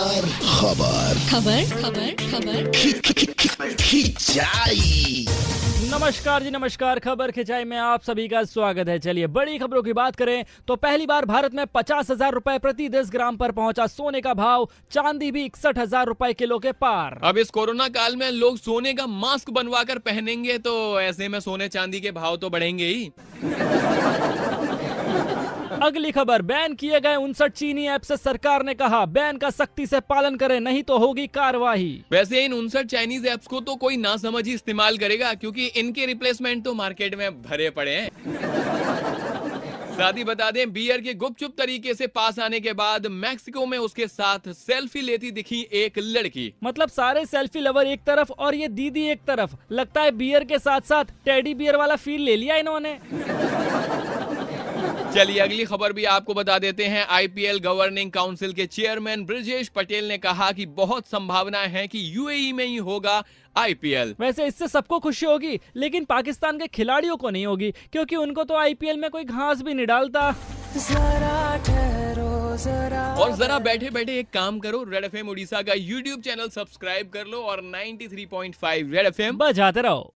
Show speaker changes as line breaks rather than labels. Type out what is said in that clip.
खबर। खबर।
खबर खबर खबर।
खिंचाई।
नमस्कार जी नमस्कार। खबर खिंचाई में आप सभी का स्वागत है। चलिए बड़ी खबरों की बात करें तो पहली बार भारत में पचास हज़ार रूपए प्रति दस ग्राम पर पहुँचा सोने का भाव चांदी भी इकसठ हज़ार रूपए किलो के पार।
अब इस कोरोना काल में लोग सोने का मास्क बनवा कर पहनेंगे तो ऐसे में सोने चांदी के भाव तो बढ़ेंगे ही।
अगली खबर बैन किए गए उनसठ चीनी ऐप से सरकार ने कहा बैन का सख्ती से पालन करें नहीं तो होगी कार्यवाही
वैसे इन उनसठ चाइनीज़ ऐप्स को तो कोई ना समझ ही इस्तेमाल करेगा क्योंकि इनके रिप्लेसमेंट तो मार्केट में भरे पड़े हैं। साथ ही बता दें बियर के गुपचुप तरीके से पास आने के बाद मैक्सिको में उसके साथ सेल्फी लेती दिखी एक लड़की।
मतलब सारे सेल्फी लवर एक तरफ़ और ये दीदी एक तरफ़। लगता है बियर के साथ साथ टेडी बियर वाला फील ले लिया इन्होंने।
चलिए अगली खबर भी आपको बता देते हैं। आईपीएल गवर्निंग काउंसिल के चेयरमैन ब्रजेश पटेल ने कहा कि बहुत संभावना है कि यूएई में ही होगा आईपीएल
वैसे इससे सबको खुशी होगी लेकिन पाकिस्तान के खिलाड़ियों को नहीं होगी क्योंकि उनको तो आईपीएल में कोई घास भी नहीं डालता।
और जरा बैठे बैठे एक काम करो रेड एफ़ एम उड़ीसा का यूट्यूब चैनल सब्सक्राइब कर लो और 93.5 रेड एफ़
बजाते रहो।